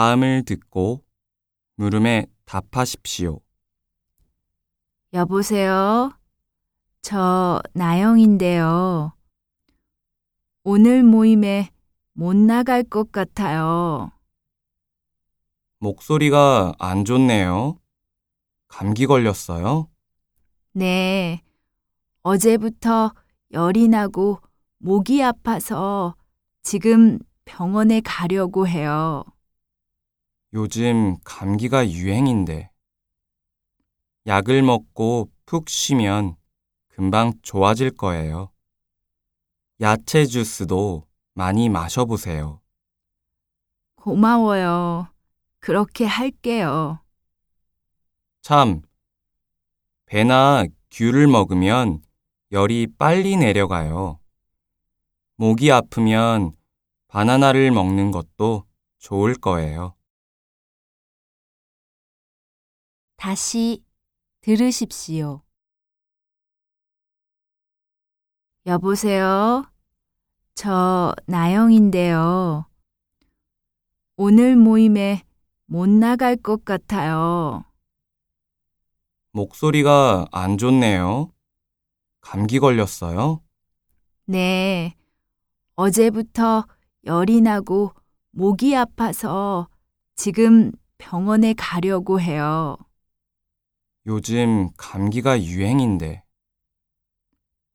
다음을 듣고 물음에 답하십시오. 여보세요? 저 나영인데요. 오늘 모임에 못 나갈 것 같아요. 목소리가 안 좋네요. 감기 걸렸어요? 네. 어제부터 열이 나고 목이 아파서 지금 병원에 가려고 해요. 요즘 감기가 유행인데. 약을 먹고 푹 쉬면 금방 좋아질 거예요. 야채 주스도 많이 마셔보세요. 고마워요. 그렇게 할게요. 참, 배나 귤을 먹으면 열이 빨리 내려가요. 목이 아프면 바나나를 먹는 것도 좋을 거예요. 다시 들으십시오. 여보세요? 저 나영인데요. 오늘 모임에 못 나갈 것 같아요. 목소리가 안 좋네요. 감기 걸렸어요? 네. 어제부터 열이 나고 목이 아파서 지금 병원에 가려고 해요. 요즘 감기가 유행인데.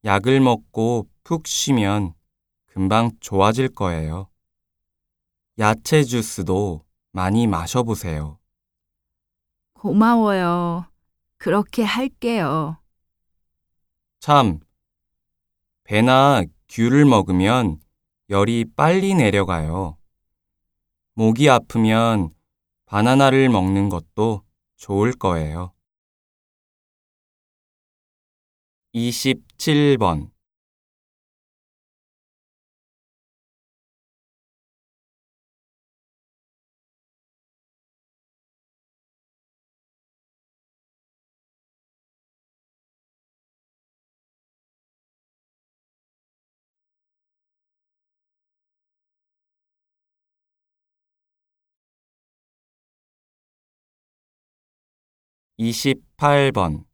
약을 먹고 푹 쉬면 금방 좋아질 거예요. 야채 주스도 많이 마셔보세요. 고마워요. 그렇게 할게요. 참, 배나 귤을 먹으면 열이 빨리 내려가요. 목이 아프면 바나나를 먹는 것도 좋을 거예요. 27번. 28번